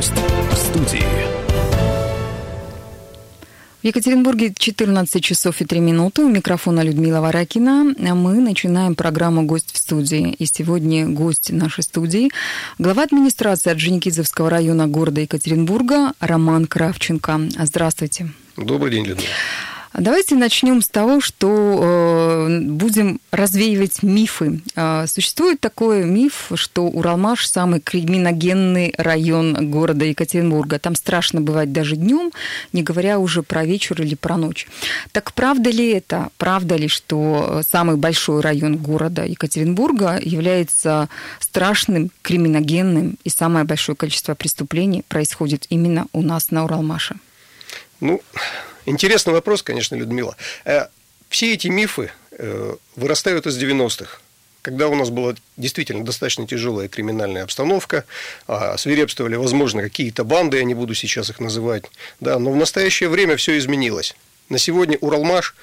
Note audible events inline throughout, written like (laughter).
Гость в студии. В Екатеринбурге 14 часов и 3 минуты. У микрофона Людмила Варакина. Мы начинаем программу «Гость в студии». И сегодня гость нашей студии – глава администрации Орджоникидзевского района города Екатеринбурга Роман Кравченко. Здравствуйте. Добрый день, Людмила. Давайте начнем с того, что э, будем развеивать мифы. Э, существует такой миф, что Уралмаш самый криминогенный район города Екатеринбурга. Там страшно бывать даже днем, не говоря уже про вечер или про ночь. Так правда ли это? Правда ли, что самый большой район города Екатеринбурга является страшным, криминогенным и самое большое количество преступлений происходит именно у нас на Уралмаше? Ну, Интересный вопрос, конечно, Людмила. Э, все эти мифы э, вырастают из 90-х когда у нас была действительно достаточно тяжелая криминальная обстановка, а, свирепствовали, возможно, какие-то банды, я не буду сейчас их называть, да, но в настоящее время все изменилось. На сегодня Уралмаш,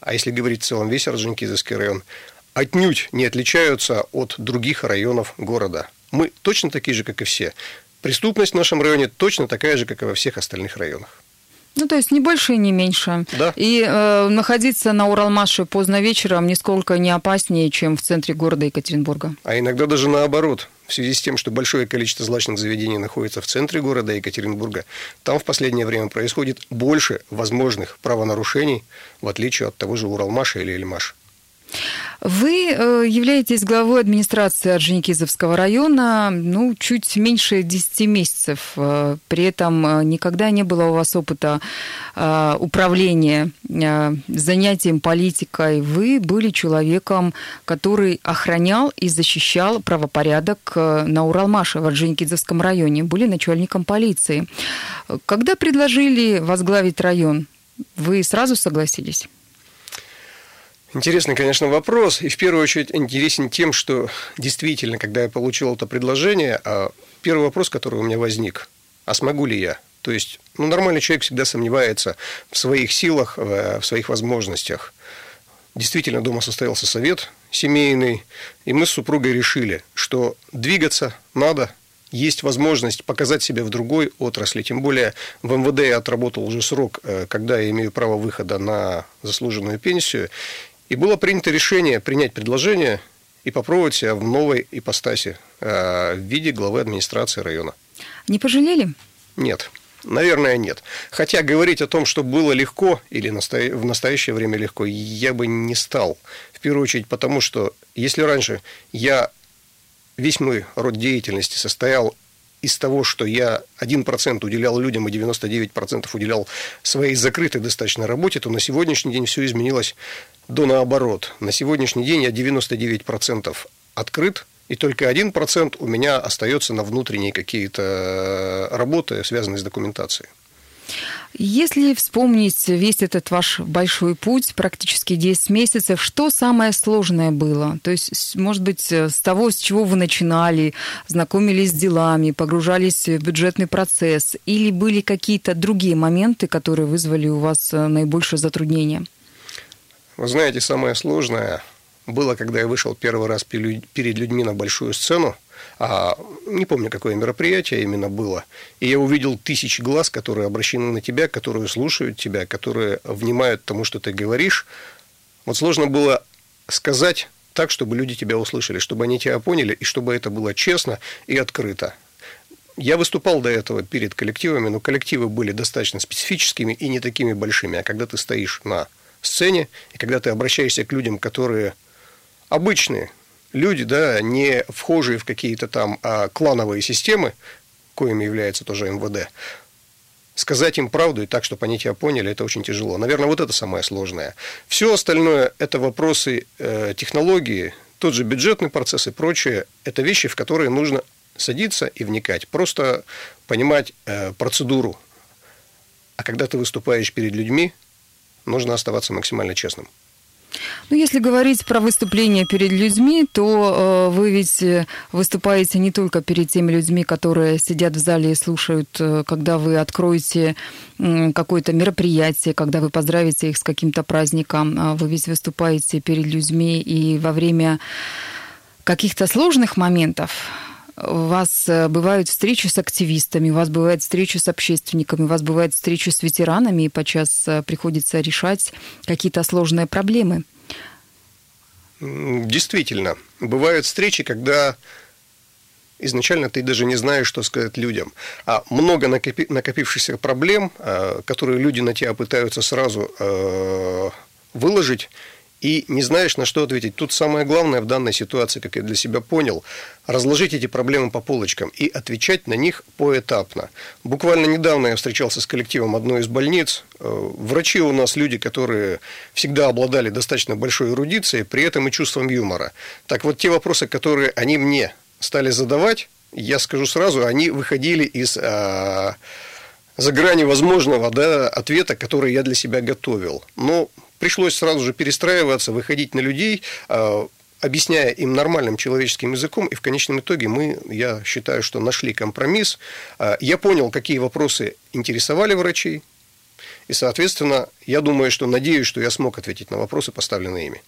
а если говорить в целом весь Орджоникидзевский район, отнюдь не отличаются от других районов города. Мы точно такие же, как и все. Преступность в нашем районе точно такая же, как и во всех остальных районах. Ну, то есть не больше и не меньше. Да. И э, находиться на Уралмаше поздно вечером нисколько не опаснее, чем в центре города Екатеринбурга. А иногда даже наоборот. В связи с тем, что большое количество злачных заведений находится в центре города Екатеринбурга, там в последнее время происходит больше возможных правонарушений, в отличие от того же Уралмаша или Эльмаша. Вы э, являетесь главой администрации Орджоникидзевского района, ну, чуть меньше 10 месяцев. Э, при этом э, никогда не было у вас опыта управления занятием политикой. Вы были человеком, который охранял и защищал правопорядок на Уралмаше в Орджоникидзевском районе. Были начальником полиции. Когда предложили возглавить район, вы сразу согласились? Интересный, конечно, вопрос. И в первую очередь интересен тем, что действительно, когда я получил это предложение, а, первый вопрос, который у меня возник, а смогу ли я? То есть, ну, нормальный человек всегда сомневается в своих силах, в своих возможностях. Действительно, дома состоялся совет семейный, и мы с супругой решили, что двигаться надо, есть возможность показать себя в другой отрасли. Тем более в МВД я отработал уже срок, э, когда я имею право выхода на заслуженную пенсию. И было принято решение принять предложение и попробовать себя в новой ипостаси э, в виде главы администрации района. Не пожалели? Нет. Наверное, нет. Хотя говорить о том, что было легко или в настоящее время легко, я бы не стал. В первую очередь потому, что если раньше я весь мой род деятельности состоял из того, что я 1% уделял людям и 99% уделял своей закрытой достаточно работе, то на сегодняшний день все изменилось до наоборот. На сегодняшний день я 99% открыт, и только 1% у меня остается на внутренние какие-то э, работы, связанные с документацией. Если вспомнить весь этот ваш большой путь, практически 10 месяцев, что самое сложное было? То есть, может быть, с того, с чего вы начинали, знакомились с делами, погружались в бюджетный процесс, или были какие-то другие моменты, которые вызвали у вас э, наибольшее затруднение? Вы знаете, самое сложное было, когда я вышел первый раз перед людьми на большую сцену, а, не помню, какое мероприятие именно было, и я увидел тысячи глаз, которые обращены на тебя, которые слушают тебя, которые внимают тому, что ты говоришь. Вот сложно было сказать так, чтобы люди тебя услышали, чтобы они тебя поняли, и чтобы это было честно и открыто. Я выступал до этого перед коллективами, но коллективы были достаточно специфическими и не такими большими. А когда ты стоишь на сцене, и когда ты обращаешься к людям, которые обычные люди, да, не вхожие в какие-то там а, клановые системы, коими является тоже МВД, сказать им правду и так, чтобы они тебя поняли, это очень тяжело. Наверное, вот это самое сложное. Все остальное – это вопросы э, технологии, тот же бюджетный процесс и прочее. Это вещи, в которые нужно садиться и вникать. Просто понимать э, процедуру. А когда ты выступаешь перед людьми, нужно оставаться максимально честным. Ну, если говорить про выступление перед людьми, то э, вы ведь э, выступаете не только перед теми людьми, которые сидят в зале и слушают, э, когда вы откроете э, какое-то мероприятие, когда вы поздравите их с каким-то праздником, а вы ведь выступаете перед людьми и во время каких-то сложных моментов, у вас э, бывают встречи с активистами, у вас бывают встречи с общественниками, у вас бывают встречи с ветеранами, и подчас э, приходится решать какие-то сложные проблемы. Действительно, бывают встречи, когда изначально ты даже не знаешь, что сказать людям. А много накопи- накопившихся проблем, э, которые люди на тебя пытаются сразу выложить, и не знаешь, на что ответить. Тут самое главное в данной ситуации, как я для себя понял, разложить эти проблемы по полочкам и отвечать на них поэтапно. Буквально недавно я встречался с коллективом одной из больниц. Э, врачи у нас люди, которые всегда обладали достаточно большой эрудицией, при этом и чувством юмора. Так вот, те вопросы, которые они мне стали задавать, я скажу сразу, они выходили из а, за грани возможного да, ответа, который я для себя готовил. Но пришлось сразу же перестраиваться, выходить на людей, а, объясняя им нормальным человеческим языком, и в конечном итоге мы, я считаю, что нашли компромисс. А, я понял, какие вопросы интересовали врачей, и, соответственно, я думаю, что надеюсь, что я смог ответить на вопросы, поставленные ими.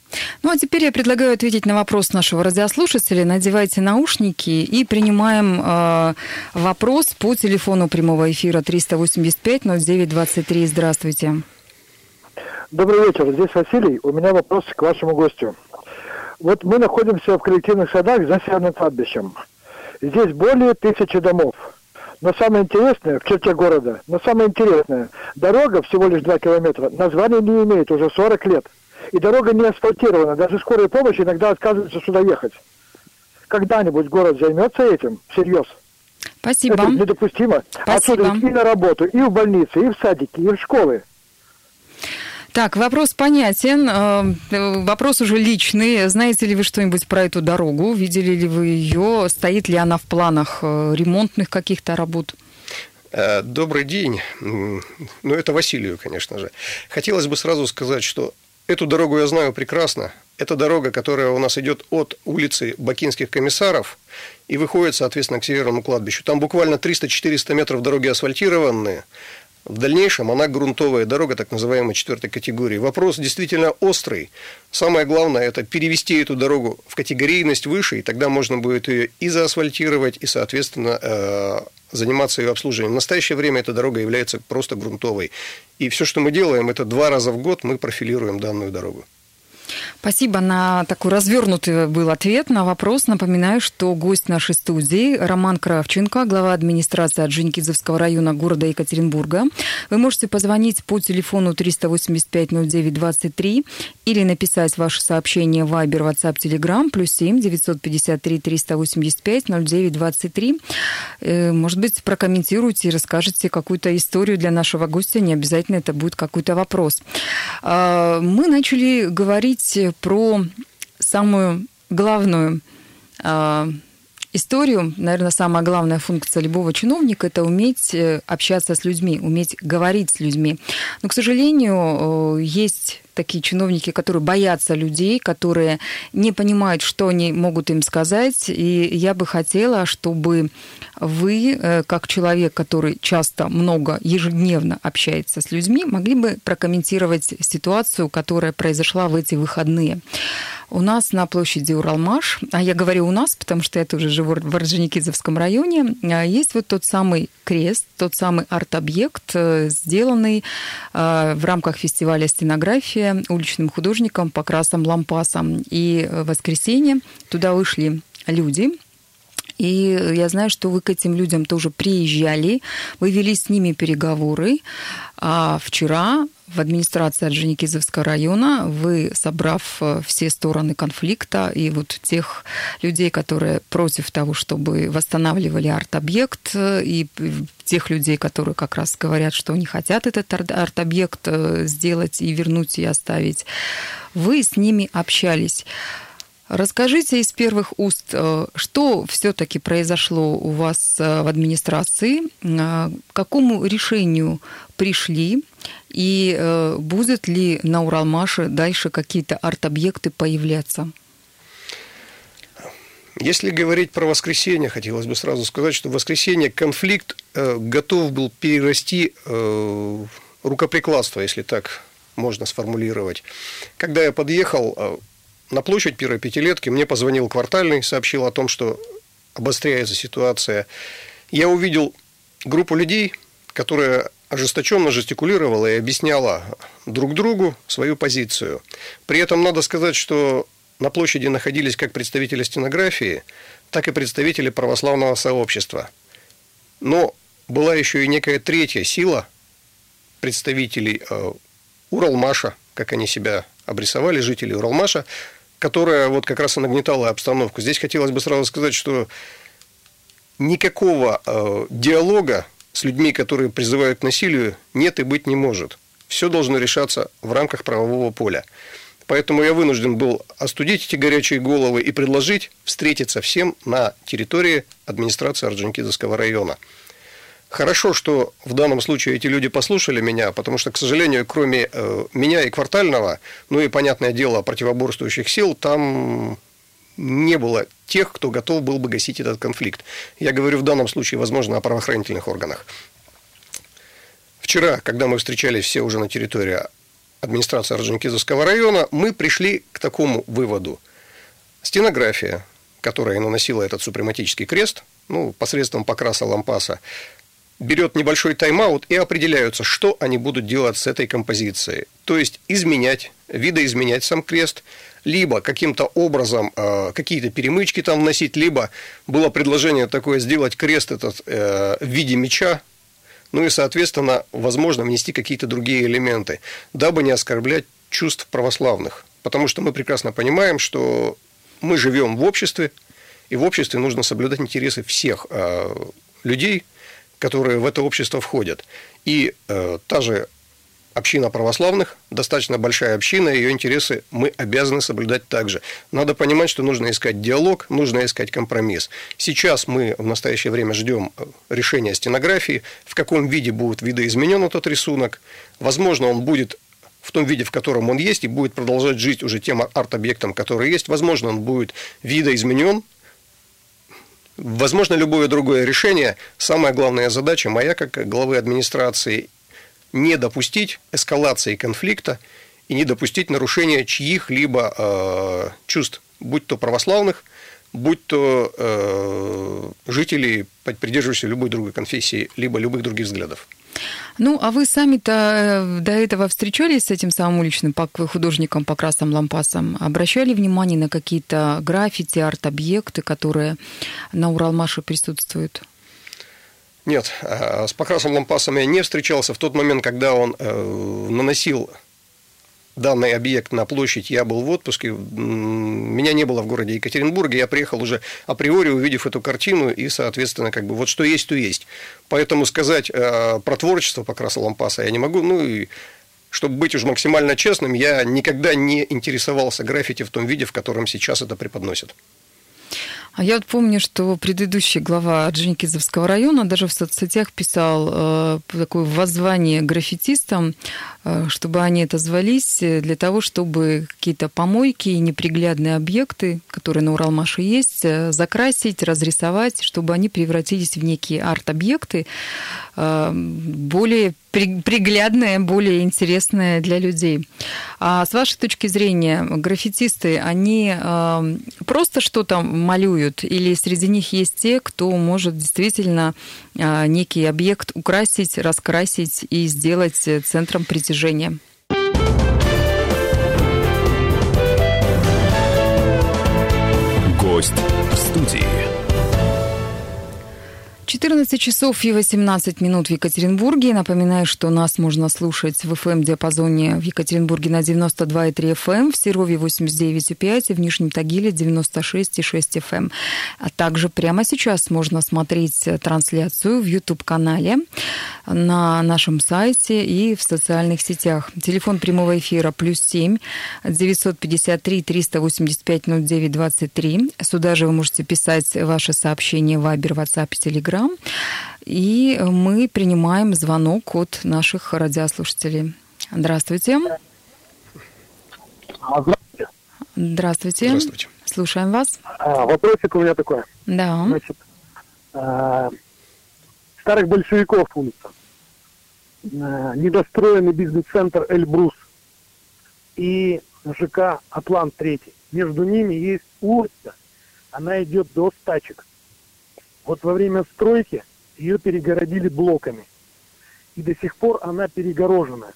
Ну, а теперь я предлагаю ответить на вопрос нашего радиослушателя. Надевайте наушники и принимаем э, вопрос по телефону прямого эфира 385-09-23. Здравствуйте. Добрый вечер, здесь Василий. У меня вопрос к вашему гостю. Вот мы находимся в коллективных садах за Северным кладбищем. Здесь более тысячи домов. Но самое интересное, в черте города, но самое интересное, дорога всего лишь 2 километра, названия не имеет уже 40 лет. И дорога не асфальтирована, даже скорая помощь иногда отказывается сюда ехать. Когда-нибудь город займется этим всерьез? Спасибо. Это недопустимо. Спасибо. Отсюда и на работу, и в больнице, и в садике, и в школы. Так, вопрос понятен. Э, вопрос уже личный. Знаете ли вы что-нибудь про эту дорогу? Видели ли вы ее? Стоит ли она в планах э, ремонтных каких-то работ? Э, добрый день. Ну, это Василию, конечно же. Хотелось бы сразу сказать, что эту дорогу я знаю прекрасно. Это дорога, которая у нас идет от улицы Бакинских комиссаров и выходит, соответственно, к Северному кладбищу. Там буквально 300-400 метров дороги асфальтированные. В дальнейшем она грунтовая дорога, так называемой четвертой категории. Вопрос действительно острый. Самое главное – это перевести эту дорогу в категорийность выше, и тогда можно будет ее и заасфальтировать, и, соответственно, э, заниматься ее обслуживанием. В настоящее время эта дорога является просто грунтовой. И все, что мы делаем, это два раза в год мы профилируем данную дорогу. Спасибо на такой развернутый был ответ на вопрос. Напоминаю, что гость нашей студии Роман Кравченко, глава администрации Орджоникидзевского района города Екатеринбурга. Вы можете позвонить по телефону 385-09-23 или написать ваше сообщение в Viber, WhatsApp, Telegram, плюс 7 953 385 09 23. Может быть, прокомментируйте и расскажете какую-то историю для нашего гостя. Не обязательно это будет какой-то вопрос. А, мы начали говорить про самую главную а, историю, наверное, самая главная функция любого чиновника – это уметь э, общаться с людьми, уметь говорить с людьми. Но, к сожалению, есть такие чиновники, которые боятся людей, которые не понимают, что они могут им сказать. И я бы хотела, чтобы вы, э, как человек, который часто много, ежедневно общается с людьми, могли бы прокомментировать ситуацию, которая произошла в эти выходные. У нас на площади Уралмаш, а я говорю у нас, потому что я тоже живу в Орджоникидзевском районе, а, есть вот тот самый крест, тот самый арт-объект, э, сделанный а, в рамках фестиваля «Стенография» уличным художником Покрасом Лампасом. И в воскресенье туда вышли люди, и я знаю, что вы к этим людям тоже приезжали, вы вели с ними переговоры. А вчера в администрации Орджоникидзевского района вы, собрав э, все стороны конфликта и вот тех людей, которые против того, чтобы восстанавливали арт-объект, э, и тех людей, которые как раз говорят, что не хотят этот арт-объект э, сделать и вернуть и оставить, вы с ними общались. Расскажите из первых уст, э, что все-таки произошло у вас э, в администрации, э, к какому решению пришли, и будет ли на Уралмаше дальше какие-то арт-объекты появляться? Если говорить про воскресенье, хотелось бы сразу сказать, что в воскресенье конфликт готов был перерасти в рукоприкладство, если так можно сформулировать. Когда я подъехал, на площадь первой пятилетки мне позвонил квартальный, сообщил о том, что обостряется ситуация, я увидел группу людей, которая ожесточенно жестикулировала и объясняла друг другу свою позицию. При этом надо сказать, что на площади находились как представители стенографии, так и представители православного сообщества. Но была еще и некая третья сила представителей э, Уралмаша, как они себя обрисовали, жители Уралмаша, которая вот как раз и нагнетала обстановку. Здесь хотелось бы сразу сказать, что никакого э, диалога с людьми, которые призывают к насилию, нет и быть не может. Все должно решаться в рамках правового поля. Поэтому я вынужден был остудить эти горячие головы и предложить встретиться всем на территории администрации Орджоникидзевского района. Хорошо, что в данном случае эти люди послушали меня, потому что, к сожалению, кроме э, меня и квартального, ну и, понятное дело, противоборствующих сил, там не было тех, кто готов был бы гасить этот конфликт. Я говорю в данном случае, возможно, о правоохранительных органах. Вчера, когда мы встречались все уже на территории администрации Орджоникидзевского района, мы пришли к такому выводу. Стенография, которая наносила этот супрематический крест, ну, посредством покраса лампаса, берет небольшой тайм-аут и определяются, что они будут делать с этой композицией. То есть изменять, видоизменять сам крест, либо каким-то образом э, какие-то перемычки там вносить, либо было предложение такое сделать крест этот э, в виде меча, ну и, соответственно, возможно, внести какие-то другие элементы, дабы не оскорблять чувств православных. Потому что мы прекрасно понимаем, что мы живем в обществе, и в обществе нужно соблюдать интересы всех э, людей, которые в это общество входят. И э, та же община православных, достаточно большая община, ее интересы мы обязаны соблюдать также. Надо понимать, что нужно искать диалог, нужно искать компромисс. Сейчас мы в настоящее время ждем э, решения стенографии, в каком виде будет видоизменен этот рисунок. Возможно, он будет в том виде, в котором он есть, и будет продолжать жить уже тем арт-объектом, который есть. Возможно, он будет видоизменен, Возможно, любое другое решение. Самая главная задача моя, как главы администрации, не допустить эскалации конфликта и не допустить нарушения чьих-либо э, чувств, будь то православных, будь то э, жителей, придерживающихся любой другой конфессии, либо любых других взглядов. Ну, а вы сами-то э, до этого встречались с этим самым уличным художником по красным лампасам? Обращали внимание на какие-то граффити, арт-объекты, которые на Уралмаше присутствуют? Нет, э, с Покрасом Лампасом я не встречался в тот момент, когда он э, наносил данный объект на площадь, я был в отпуске, меня не было в городе Екатеринбурге, я приехал уже априори, увидев эту картину, и, соответственно, как бы вот что есть, то есть. Поэтому сказать э, про творчество Покраса Лампаса я не могу, ну и чтобы быть уж максимально честным, я никогда не интересовался граффити в том виде, в котором сейчас это преподносят. А я вот помню, что предыдущий глава Орджоникидзевского района даже в соцсетях писал э, такое воззвание граффитистам, э, чтобы они это звались для того, чтобы какие-то помойки и неприглядные объекты, которые на Уралмаше есть, э, закрасить, разрисовать, чтобы они превратились в некие арт-объекты, э, более приглядное, более интересное для людей. А с вашей точки зрения, граффитисты, они э, просто что-то малюют, или среди них есть те, кто может действительно э, некий объект украсить, раскрасить и сделать центром притяжения? 14 часов и 18 минут в Екатеринбурге. Напоминаю, что нас можно слушать в FM-диапазоне в Екатеринбурге на 92,3 FM, в Серове 89,5 и в Нижнем Тагиле 96,6 FM. А также прямо сейчас можно смотреть трансляцию в YouTube-канале, на нашем сайте и в социальных сетях. Телефон прямого эфира плюс 7 953 385 09 23. Сюда же вы можете писать ваши сообщения в Viber, WhatsApp Telegram. И мы принимаем звонок от наших радиослушателей. Здравствуйте. Здравствуйте. Здравствуйте. Здравствуйте. Слушаем вас. А, вопросик у меня такой. Да. Значит, а, старых большевиков улица. А, недостроенный бизнес-центр Эльбрус и ЖК Атлант 3. Между ними есть улица, она идет до стачек. Вот во время стройки ее перегородили блоками. И до сих пор она перегорожена.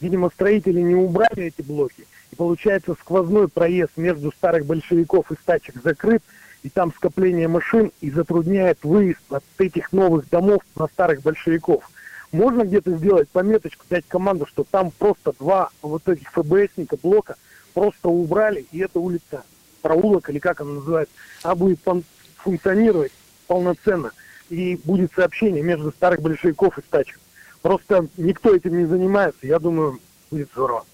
Видимо, строители не убрали эти блоки. И получается сквозной проезд между старых большевиков и стачек закрыт, и там скопление машин и затрудняет выезд от этих новых домов на старых большевиков. Можно где-то сделать пометочку, дать команду, что там просто два вот этих ФБСника блока просто убрали, и эта улица, проулок или как она называется, она будет функционировать полноценно. И будет сообщение между старых большевиков и стачек. Просто никто этим не занимается, я думаю, будет здорово.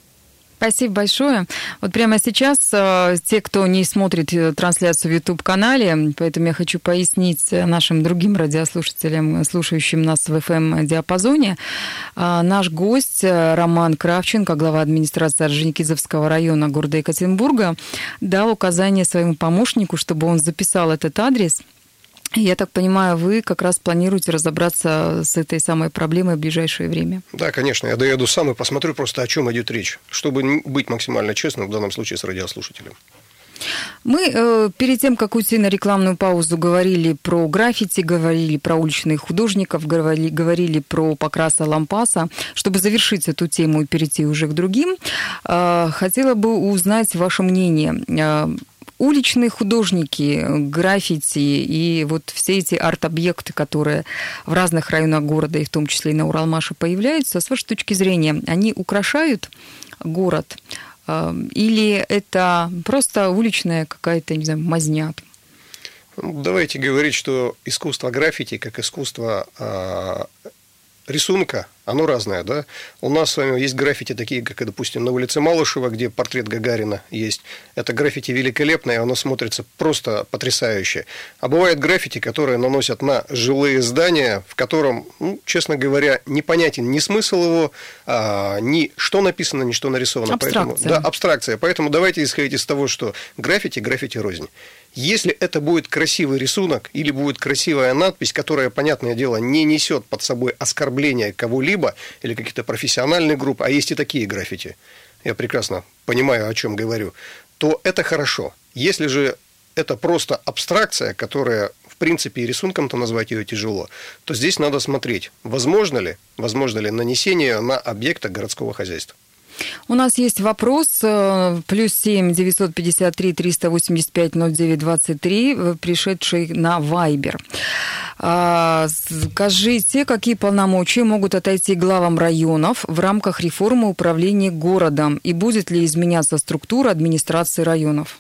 Спасибо большое. Вот прямо сейчас э, те, кто не смотрит э, трансляцию в YouTube-канале, поэтому я хочу пояснить нашим другим радиослушателям, слушающим нас в FM-диапазоне, э, наш гость Роман Кравченко, глава администрации Орджоникидзевского района города Екатеринбурга, дал указание своему помощнику, чтобы он записал этот адрес – я так понимаю, вы как раз планируете разобраться с этой самой проблемой в ближайшее время? Да, конечно. Я доеду сам и посмотрю просто, о чем идет речь, чтобы быть максимально честным в данном случае с радиослушателем. Мы э, перед тем, как уйти на рекламную паузу, говорили про граффити, говорили про уличных художников, говорили, говорили про Покраса Лампаса. Чтобы завершить эту тему и перейти уже к другим, э, хотела бы узнать ваше мнение. Э, уличные художники, граффити и вот все эти арт-объекты, которые в разных районах города, и в том числе и на Уралмаше, появляются, с вашей точки зрения, они украшают город э, или это просто уличная какая-то, не знаю, мазня? Ну, давайте говорить, что искусство граффити, как искусство а, рисунка, оно разное, да. У нас с вами есть граффити такие, как, допустим, на улице Малышева, где портрет Гагарина есть. Это граффити великолепное, оно смотрится просто потрясающе. А бывает граффити, которые наносят на жилые здания, в котором, ну, честно говоря, непонятен ни смысл его, а, ни что написано, ни что нарисовано. Абстракция. Поэтому, да, абстракция. Поэтому давайте исходить из того, что граффити, граффити рознь. Если это будет красивый рисунок или будет красивая надпись, которая, понятное дело, не несет под собой оскорбления кого-либо или каких-то профессиональных групп, а есть и такие граффити, я прекрасно понимаю, о чем говорю, то это хорошо. Если же это просто абстракция, которая, в принципе, и рисунком-то назвать ее тяжело, то здесь надо смотреть, возможно ли, возможно ли нанесение на объекты городского хозяйства. У нас есть вопрос. Э, плюс семь девятьсот пятьдесят три триста восемьдесят ноль девять двадцать три, э, пришедший на Вайбер. А, скажите, какие полномочия могут отойти главам районов в рамках реформы управления городом? И будет ли изменяться структура администрации районов?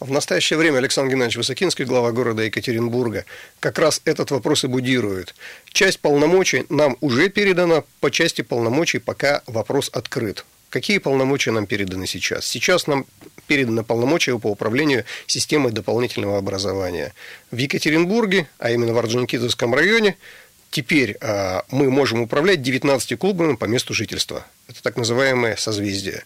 В настоящее время Александр Геннадьевич Высокинский, глава города Екатеринбурга, как раз этот вопрос и будирует. Часть полномочий нам уже передана, по части полномочий пока вопрос открыт. Какие полномочия нам переданы сейчас? Сейчас нам переданы полномочия по управлению системой дополнительного образования. В Екатеринбурге, а именно в Орджоникидзевском районе, теперь э, мы можем управлять 19 клубами по месту жительства. Это так называемое созвездие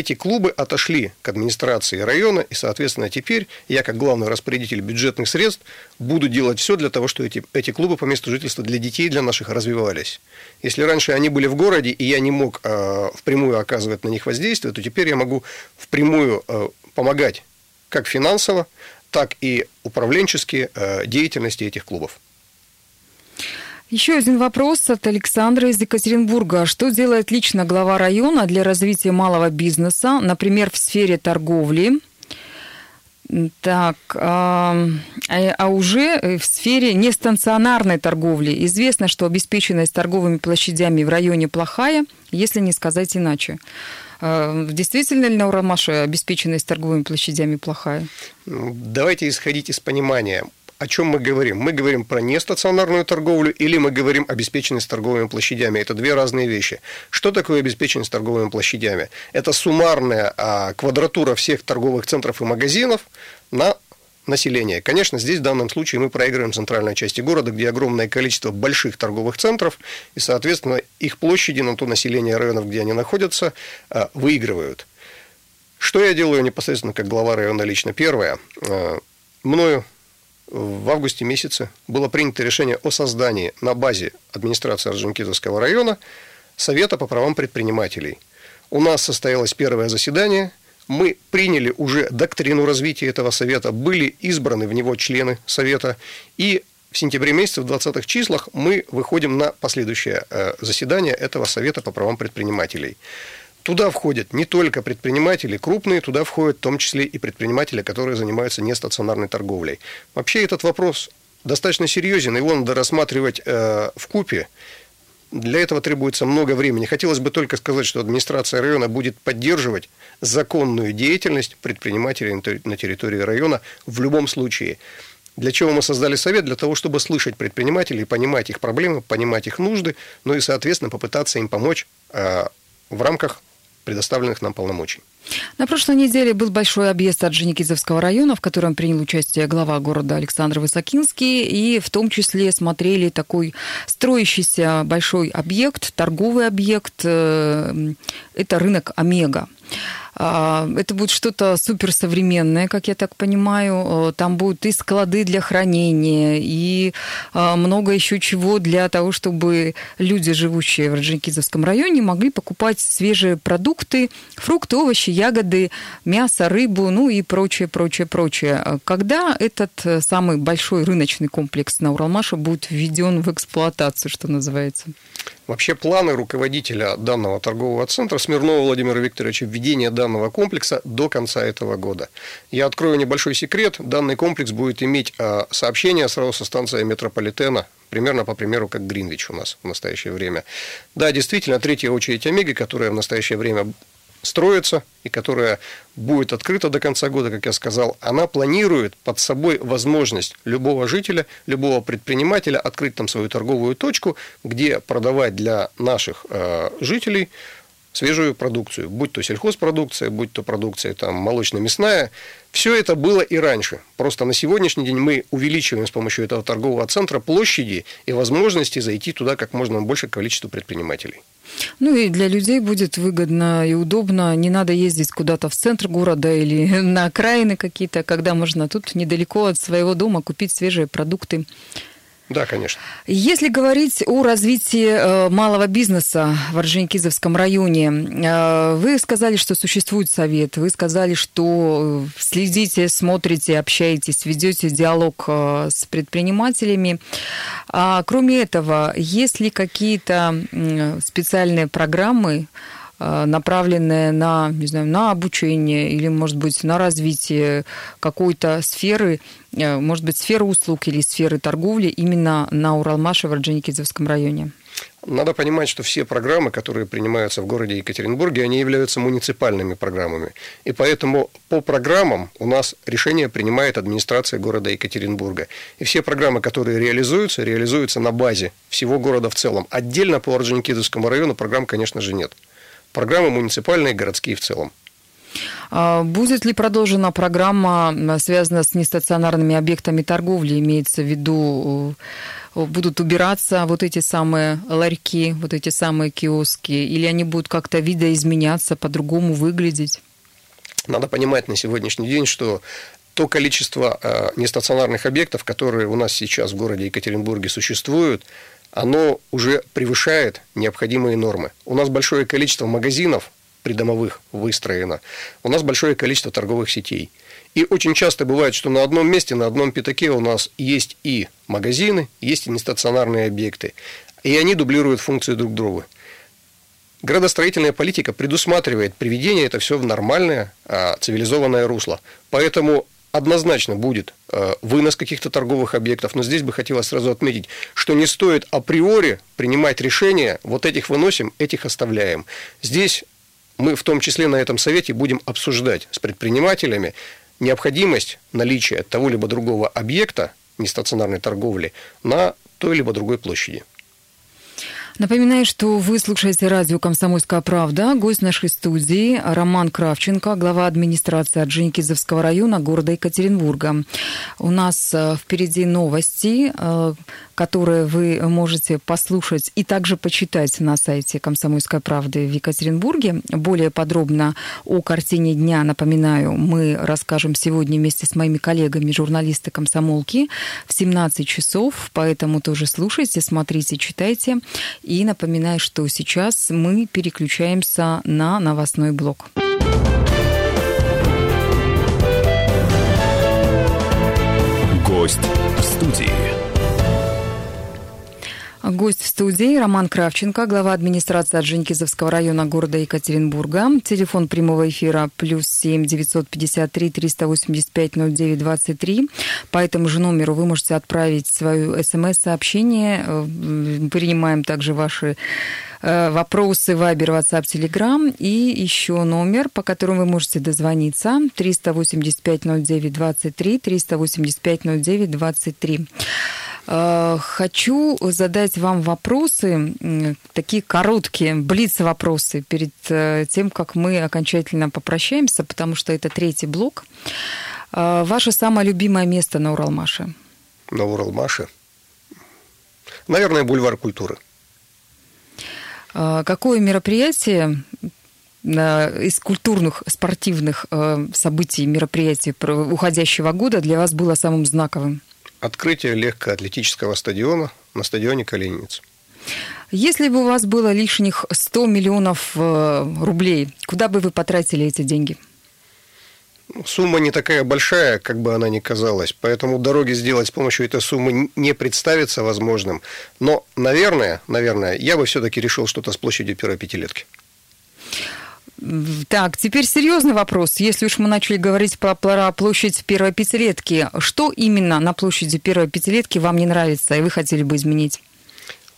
эти клубы отошли к администрации района, и, соответственно, теперь я, как главный распорядитель бюджетных средств, буду делать все для того, чтобы эти, эти клубы по месту жительства для детей, для наших развивались. Если раньше они были в городе, и я не мог э, впрямую оказывать на них воздействие, то теперь я могу впрямую э, помогать как финансово, так и управленчески э, деятельности этих клубов. Еще один вопрос от Александра из Екатеринбурга. Что делает лично глава района для развития малого бизнеса, например, в сфере торговли? Так, а, а уже в сфере нестационарной торговли известно, что обеспеченность торговыми площадями в районе плохая, если не сказать иначе. А, действительно ли на Уралмаше обеспеченность торговыми площадями плохая? Ну, давайте исходить из понимания о чем мы говорим? Мы говорим про нестационарную торговлю или мы говорим обеспеченность торговыми площадями? Это две разные вещи. Что такое обеспеченность торговыми площадями? Это суммарная а, квадратура всех торговых центров и магазинов на население. Конечно, здесь в данном случае мы проигрываем центральной части города, где огромное количество больших торговых центров, и, соответственно, их площади на то население районов, где они находятся, а, выигрывают. Что я делаю непосредственно как глава района лично? Первое. А, мною в августе месяце было принято решение о создании на базе администрации Орджоникидзевского района Совета по правам предпринимателей. У нас состоялось первое заседание, Мы приняли уже доктрину развития этого совета, были избраны в него члены совета, и в сентябре месяце, в 20-х числах, мы выходим на последующее э, заседание этого Совета по правам предпринимателей. Туда входят не только предприниматели крупные, туда входят в том числе и предприниматели, которые занимаются нестационарной торговлей. Вообще этот вопрос достаточно серьезен, его надо рассматривать э, в купе. Для этого требуется много времени. Хотелось бы только сказать, что администрация района будет поддерживать законную деятельность предпринимателей на территории района в любом случае. Для чего мы создали совет? Для того, чтобы слышать предпринимателей, понимать их проблемы, понимать их нужды, ну и, соответственно, попытаться им помочь э, в рамках предоставленных нам полномочий. На прошлой неделе был большой объезд от Женикизовского района, в котором принял участие глава города Александр Высокинский, и в том числе смотрели такой строящийся большой объект, торговый объект, э, это рынок Омега. А, это будет что-то суперсовременное, как я так понимаю. Там будут и склады для хранения, и а, много еще чего для того, чтобы люди, живущие в Раджинкизовском районе, могли покупать свежие продукты, фрукты, овощи, ягоды, мясо, рыбу, ну и прочее, прочее, прочее. Когда этот э, самый большой рыночный комплекс на Уралмаше будет введен в эксплуатацию, что называется? Вообще планы руководителя данного торгового центра Смирнова Владимира Викторовича введения данного комплекса до конца этого года. Я открою небольшой секрет. Данный комплекс будет иметь а, сообщение сразу со станцией метрополитена примерно по примеру, как Гринвич у нас в настоящее время. Да, действительно, третья очередь Омеги, которая в настоящее время строится и которая будет открыта до конца года, как я сказал, она планирует под собой возможность любого жителя, любого предпринимателя открыть там свою торговую точку, где продавать для наших э, жителей свежую продукцию, будь то сельхозпродукция, будь то продукция там молочно-мясная. Все это было и раньше. Просто на сегодняшний день мы увеличиваем с помощью этого торгового центра площади и возможности зайти туда как можно больше количеству предпринимателей. Ну и для людей будет выгодно и удобно. Не надо ездить куда-то в центр города или (laughs) на окраины какие-то, когда можно тут недалеко от своего дома купить свежие продукты. Да, конечно. Если говорить о развитии э, малого бизнеса в Орджоникидзевском районе, э, вы сказали, что существует совет, вы сказали, что следите, смотрите, общаетесь, ведете диалог э, с предпринимателями. А кроме этого, есть ли какие-то специальные программы, направленные на, не знаю, на обучение или, может быть, на развитие какой-то сферы Э, может быть, сферы услуг или сферы торговли именно на Уралмаше в Орджоникидзевском районе? Надо понимать, что все программы, которые принимаются в городе Екатеринбурге, они являются муниципальными программами. И поэтому по программам у нас решение принимает администрация города Екатеринбурга. И все программы, которые реализуются, реализуются на базе всего города в целом. Отдельно по Орджоникидзевскому району программ, конечно же, нет. Программы муниципальные, городские в целом. А будет ли продолжена программа, связанная с нестационарными объектами торговли, имеется в виду э, будут убираться вот эти самые ларьки, вот эти самые киоски, или они будут как-то видоизменяться, по-другому выглядеть? Надо понимать на сегодняшний день, что то количество э, нестационарных объектов, которые у нас сейчас в городе Екатеринбурге существуют, оно уже превышает необходимые нормы. У нас большое количество магазинов, придомовых выстроено, у нас большое количество торговых сетей. И очень часто бывает, что на одном месте, на одном пятаке у нас есть и магазины, есть и нестационарные объекты. И они дублируют функции друг друга. Градостроительная политика предусматривает приведение это все в нормальное а, цивилизованное русло. Поэтому однозначно будет а, вынос каких-то торговых объектов, но здесь бы хотелось сразу отметить, что не стоит априори принимать решение, вот этих выносим, этих оставляем. Здесь мы в том числе на этом совете будем обсуждать с предпринимателями необходимость наличия того либо другого объекта нестационарной торговли на той либо другой площади. Напоминаю, что вы слушаете радио «Комсомольская правда». Гость нашей студии Роман Кравченко, глава администрации Орджоникидзевского района города Екатеринбурга. У нас э, впереди новости, э, которые вы можете послушать и также почитать на сайте «Комсомольской правды» в Екатеринбурге. Более подробно о картине дня, напоминаю, мы расскажем сегодня вместе с моими коллегами, журналисты «Комсомолки» в 17 часов, поэтому тоже слушайте, смотрите, читайте. И напоминаю, что сейчас мы переключаемся на новостной блок. Гость в студии. Гость в студии Роман Кравченко, глава администрации Орджоникидзевского района города Екатеринбурга. Телефон прямого эфира плюс семь девятьсот пятьдесят три триста восемьдесят пять ноль девять двадцать три. По этому же номеру вы можете отправить свое смс-сообщение. Э, принимаем также ваши э, вопросы Вайбер, WhatsApp, Telegram и еще номер, по которому вы можете дозвониться 385 09 23 385 09 23. Э, хочу задать вам вопросы, такие короткие, блиц-вопросы перед э, тем, как мы окончательно попрощаемся, потому что это третий блок. Э, ваше самое любимое место на Уралмаше? На Уралмаше? Наверное, бульвар культуры. Какое мероприятие из культурных, спортивных событий, мероприятий уходящего года для вас было самым знаковым? Открытие легкоатлетического стадиона на стадионе Калининец. Если бы у вас было лишних 100 миллионов э, рублей, куда бы вы потратили эти деньги? Ну, сумма не такая большая, как бы она ни казалась, поэтому дороги сделать с помощью этой суммы не представится возможным. Но, наверное, наверное, я бы все-таки решил что-то с площадью первой пятилетки. Так, теперь серьезный вопрос. Если уж мы начали говорить про, про площадь первой пятилетки, что именно на площади первой пятилетки вам не нравится и вы хотели бы изменить?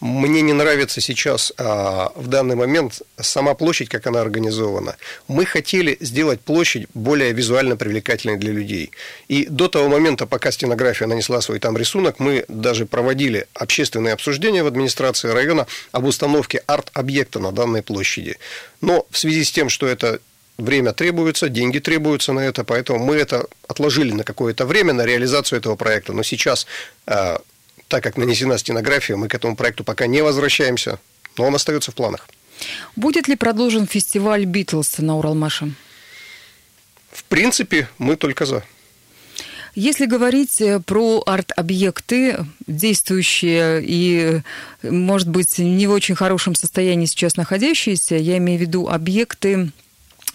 Мне не нравится сейчас а, в данный момент сама площадь, как она организована. Мы хотели сделать площадь более визуально привлекательной для людей. И до того момента, пока стенография нанесла свой там рисунок, мы даже проводили общественные обсуждения в администрации района об установке арт-объекта на данной площади. Но в связи с тем, что это время требуется, деньги требуются на это, поэтому мы это отложили на какое-то время, на реализацию этого проекта. Но сейчас а, так как нанесена стенография, мы к этому проекту пока не возвращаемся, но он остается в планах. Будет ли продолжен фестиваль Битлз на Уралмаше? В принципе, мы только за. Если говорить э, про арт-объекты, действующие и, может быть, не в очень хорошем состоянии сейчас находящиеся, я имею в виду объекты,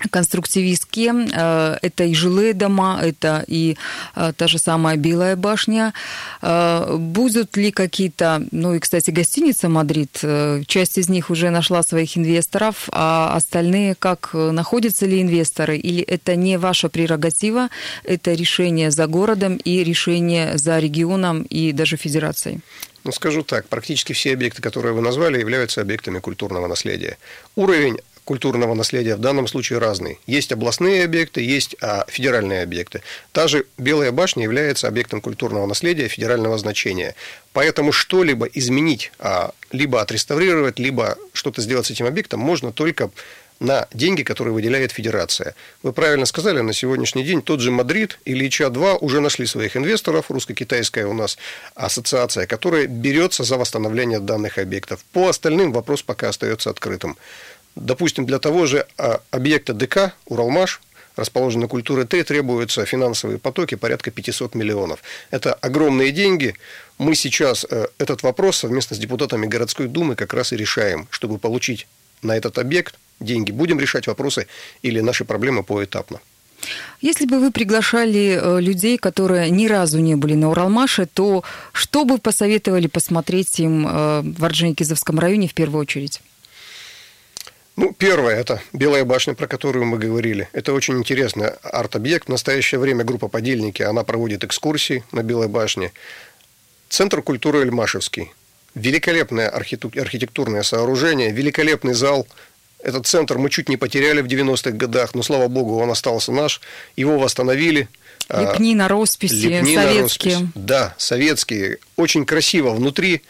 конструктивистские. Э, это и жилые дома, это и э, та же самая Белая башня. Э, будут ли какие-то, ну и, кстати, гостиница «Мадрид», часть из них уже нашла своих инвесторов, а остальные как, находятся ли инвесторы, или это не ваша прерогатива, это решение за городом и решение за регионом и даже федерацией? Ну, скажу так, практически все объекты, которые вы назвали, являются объектами культурного наследия. Уровень культурного наследия в данном случае разный. Есть областные объекты, есть а, федеральные объекты. Та же Белая башня является объектом культурного наследия федерального значения. Поэтому что-либо изменить, а, либо отреставрировать, либо что-то сделать с этим объектом можно только на деньги, которые выделяет Федерация. Вы правильно сказали, на сегодняшний день тот же Мадрид или ИЧА-2 уже нашли своих инвесторов, русско-китайская у нас ассоциация, которая берется за восстановление данных объектов. По остальным вопрос пока остается открытым. Допустим, для того же а, объекта ДК «Уралмаш», расположенной культуры Т, требуются финансовые потоки порядка 500 миллионов. Это огромные деньги. Мы сейчас э, этот вопрос совместно с депутатами городской думы как раз и решаем, чтобы получить на этот объект деньги. Будем решать вопросы или наши проблемы поэтапно. Если бы вы приглашали э, людей, которые ни разу не были на Уралмаше, то что бы посоветовали посмотреть им э, в Орджоникидзевском районе в первую очередь? Ну, первое – это Белая башня, про которую мы говорили. Это очень интересный арт-объект. В настоящее время группа «Подельники», она проводит экскурсии на Белой башне. Центр культуры Эльмашевский. Великолепное архитектурное сооружение, великолепный зал. Этот центр мы чуть не потеряли в 90-х годах, но, слава богу, он остался наш. Его восстановили. Лепни на росписи, Лепни советские. На роспись. Да, советские. Очень красиво внутри.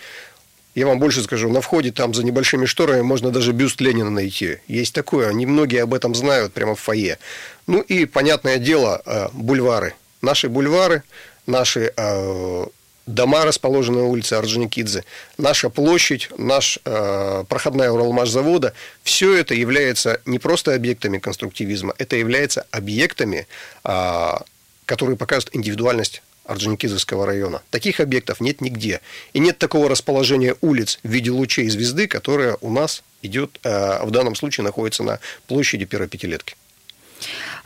Я вам больше скажу, на входе там за небольшими шторами можно даже бюст Ленина найти. Есть такое, немногие об этом знают прямо в фойе. Ну и, понятное дело, э, бульвары. Наши бульвары, наши э, дома, расположенные на улице Орджоникидзе, наша площадь, наш э, проходная Уралмаш-завода, все это является не просто объектами конструктивизма, это является объектами, которые показывают индивидуальность Орджоникидзевского района. Таких объектов нет нигде. И нет такого расположения улиц в виде лучей звезды, которая у нас идет, э, в данном случае находится на площади первой пятилетки.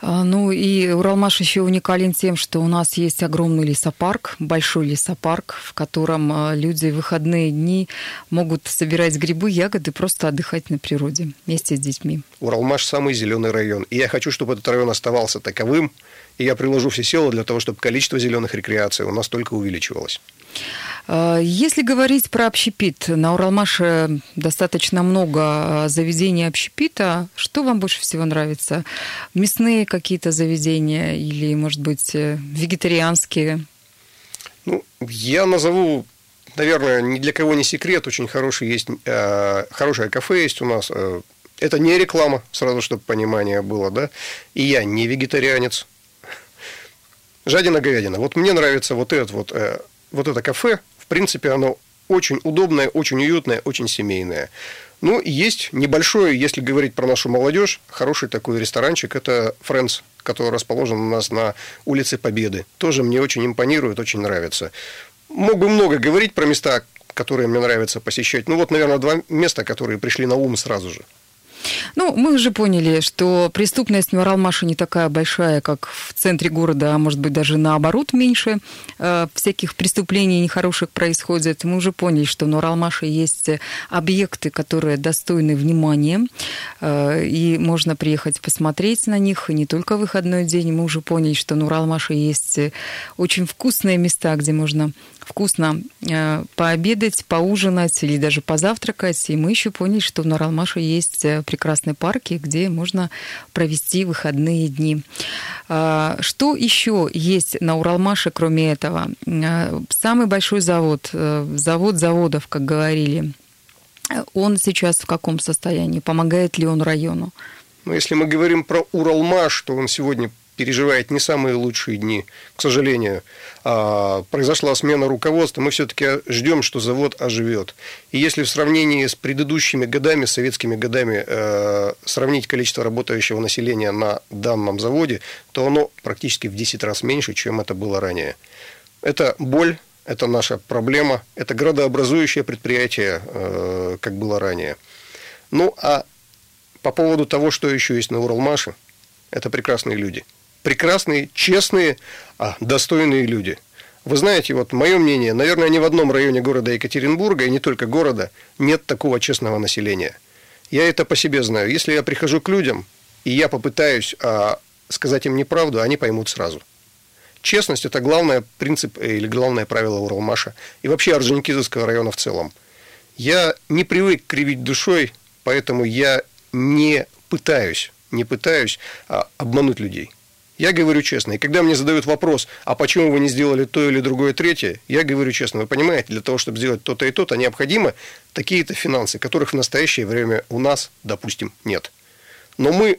А, ну и Уралмаш еще уникален тем, что у нас есть огромный лесопарк, большой лесопарк, в котором а, люди в выходные дни могут собирать грибы, ягоды, просто отдыхать на природе вместе с детьми. Уралмаш самый зеленый район. И я хочу, чтобы этот район оставался таковым. И я приложу все силы для того, чтобы количество зеленых рекреаций у нас только увеличивалось. А, если говорить про общепит, на Уралмаше достаточно много а, заведений общепита. Что вам больше всего нравится? Мясные какие-то заведения или, может быть, э, вегетарианские? Ну, я назову, наверное, ни для кого не секрет, очень хороший есть, э, хорошее кафе есть у нас. Э, это не реклама, сразу, чтобы понимание было, да. И я не вегетарианец. Жадина-говядина. Вот мне нравится вот этот вот, э, вот это кафе, принципе, оно очень удобное, очень уютное, очень семейное. Ну, есть небольшой, если говорить про нашу молодежь, хороший такой ресторанчик, это Friends, который расположен у нас на улице Победы. Тоже мне очень импонирует, очень нравится. Мог бы много говорить про места, которые мне нравится посещать. Ну, вот, наверное, два места, которые пришли на ум сразу же. Ну, мы уже поняли, что преступность в Уралмаше не такая большая, как в центре города, а может быть даже наоборот меньше. Э, всяких преступлений нехороших происходит. Мы уже поняли, что на Уралмаше есть объекты, которые достойны внимания, э, и можно приехать посмотреть на них, и не только в выходной день. Мы уже поняли, что на Уралмаше есть очень вкусные места, где можно вкусно э, пообедать, поужинать или даже позавтракать. И мы еще поняли, что в Норалмаше есть э, прекрасные парки, где можно провести выходные дни. А, что еще есть на Уралмаше, кроме этого? Э, самый большой завод, завод заводов, как говорили, он сейчас в каком состоянии? Помогает ли он району? Ну, если мы говорим про Уралмаш, то он сегодня переживает не самые лучшие дни, к сожалению. А, произошла смена руководства, мы все-таки ждем, что завод оживет. И если в сравнении с предыдущими годами, советскими годами, э, сравнить количество работающего населения на данном заводе, то оно практически в 10 раз меньше, чем это было ранее. Это боль, это наша проблема, это градообразующее предприятие, э, как было ранее. Ну, а по поводу того, что еще есть на Уралмаше, это прекрасные люди – прекрасные, честные, а, достойные люди. Вы знаете, вот мое мнение, наверное, ни в одном районе города Екатеринбурга, и не только города, нет такого честного населения. Я это по себе знаю. Если я прихожу к людям, и я попытаюсь а, сказать им неправду, они поймут сразу. Честность – это главный принцип э, или главное правило Уралмаша и вообще Орджоникидзевского района в целом. Я не привык кривить душой, поэтому я не пытаюсь, не пытаюсь а, обмануть людей. Я говорю честно. И когда мне задают вопрос, а почему вы не сделали то или другое третье, я говорю честно. Вы понимаете, для того, чтобы сделать то-то и то-то, необходимо такие-то финансы, которых в настоящее время у нас, допустим, нет. Но мы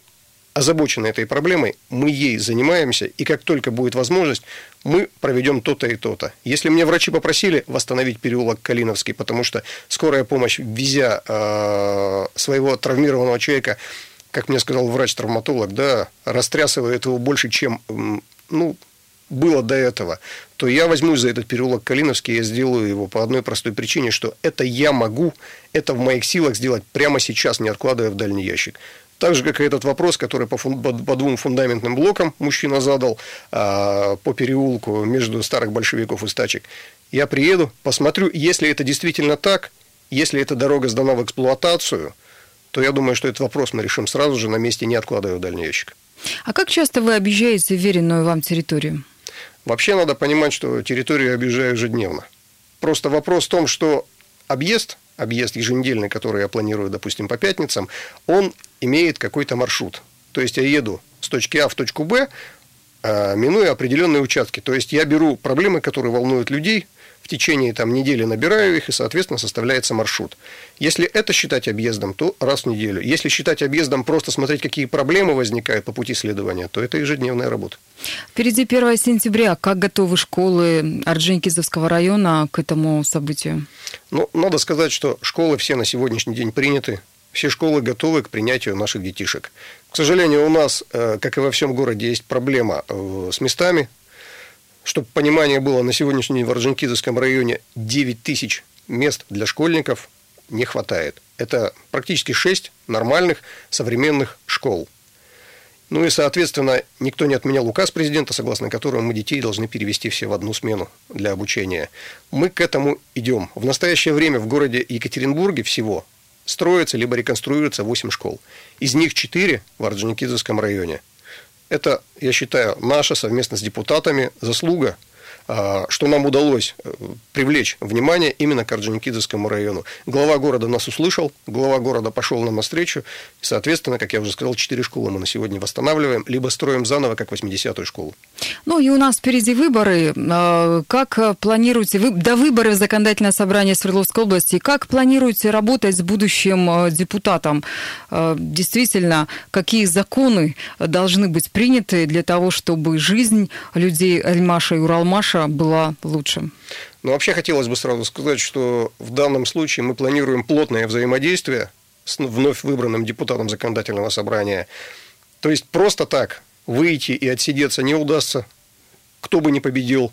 озабочены этой проблемой, мы ей занимаемся, и как только будет возможность, мы проведем то-то и то-то. Если мне врачи попросили восстановить переулок Калиновский, потому что скорая помощь, везя э, своего травмированного человека как мне сказал врач-травматолог, да, растрясывает его больше, чем ну, было до этого, то я возьмусь за этот переулок Калиновский, я сделаю его по одной простой причине, что это я могу, это в моих силах сделать прямо сейчас, не откладывая в дальний ящик. Так же, как и этот вопрос, который по, фун, по двум фундаментным блокам мужчина задал а, по переулку между старых большевиков и стачек. Я приеду, посмотрю, если это действительно так, если эта дорога сдана в эксплуатацию – то я думаю, что этот вопрос мы решим сразу же на месте, не откладывая в дальний ящик. А как часто вы объезжаете веренную вам территорию? Вообще надо понимать, что территорию объезжаю ежедневно. Просто вопрос в том, что объезд, объезд еженедельный, который я планирую, допустим, по пятницам, он имеет какой-то маршрут. То есть я еду с точки А в точку Б, а, минуя определенные участки. То есть я беру проблемы, которые волнуют людей – течение там, недели набираю их, и, соответственно, составляется маршрут. Если это считать объездом, то раз в неделю. Если считать объездом просто смотреть, какие проблемы возникают по пути следования, то это ежедневная работа. Впереди 1 сентября. Как готовы школы Орджоникидзевского района к этому событию? Ну, надо сказать, что школы все на сегодняшний день приняты. Все школы готовы к принятию наших детишек. К сожалению, у нас, э, как и во всем городе, есть проблема э, с местами чтобы понимание было, на сегодняшний день в Орджоникидзевском районе 9 тысяч мест для школьников не хватает. Это практически 6 нормальных современных школ. Ну и, соответственно, никто не отменял указ президента, согласно которому мы детей должны перевести все в одну смену для обучения. Мы к этому идем. В настоящее время в городе Екатеринбурге всего строится либо реконструируется 8 школ. Из них 4 в Орджоникидзевском районе. Это, я считаю, наша совместно с депутатами заслуга – что нам удалось э, привлечь внимание именно к Орджоникидзевскому району. Глава города нас услышал, глава города пошел нам навстречу, и, соответственно, как я уже сказал, четыре школы мы на сегодня восстанавливаем, либо строим заново, как 80-ю школу. Ну и у нас впереди выборы. А, как планируете, до выборов законодательное собрание Свердловской области, как планируете работать с будущим э, депутатом? А, действительно, какие законы должны быть приняты для того, чтобы жизнь людей Альмаша и Уралмаша Польша была лучше? Ну, вообще хотелось бы сразу сказать, что в данном случае мы планируем плотное взаимодействие с вновь выбранным депутатом законодательного собрания. То есть просто так выйти и отсидеться не удастся, кто бы ни победил.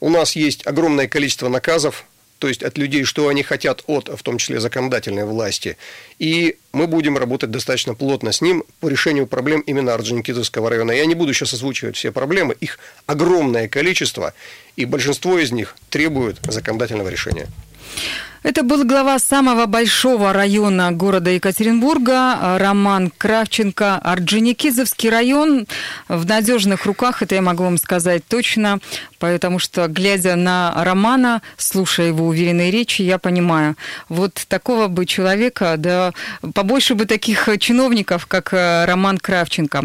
У нас есть огромное количество наказов, то есть от людей, что они хотят от, в том числе, законодательной власти. И мы будем работать достаточно плотно с ним по решению проблем именно Орджоникидзевского района. Я не буду сейчас озвучивать все проблемы, их огромное количество, и большинство из них требуют законодательного решения. Это был глава самого большого района города Екатеринбурга Роман Кравченко. Орджоникидзевский район в надежных руках, это я могу вам сказать точно, потому что, глядя на Романа, слушая его уверенные речи, я понимаю, вот такого бы человека, да побольше бы таких чиновников, как э, Роман Кравченко.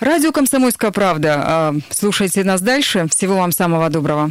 Радио «Комсомольская правда». Слушайте нас дальше. Всего вам самого доброго.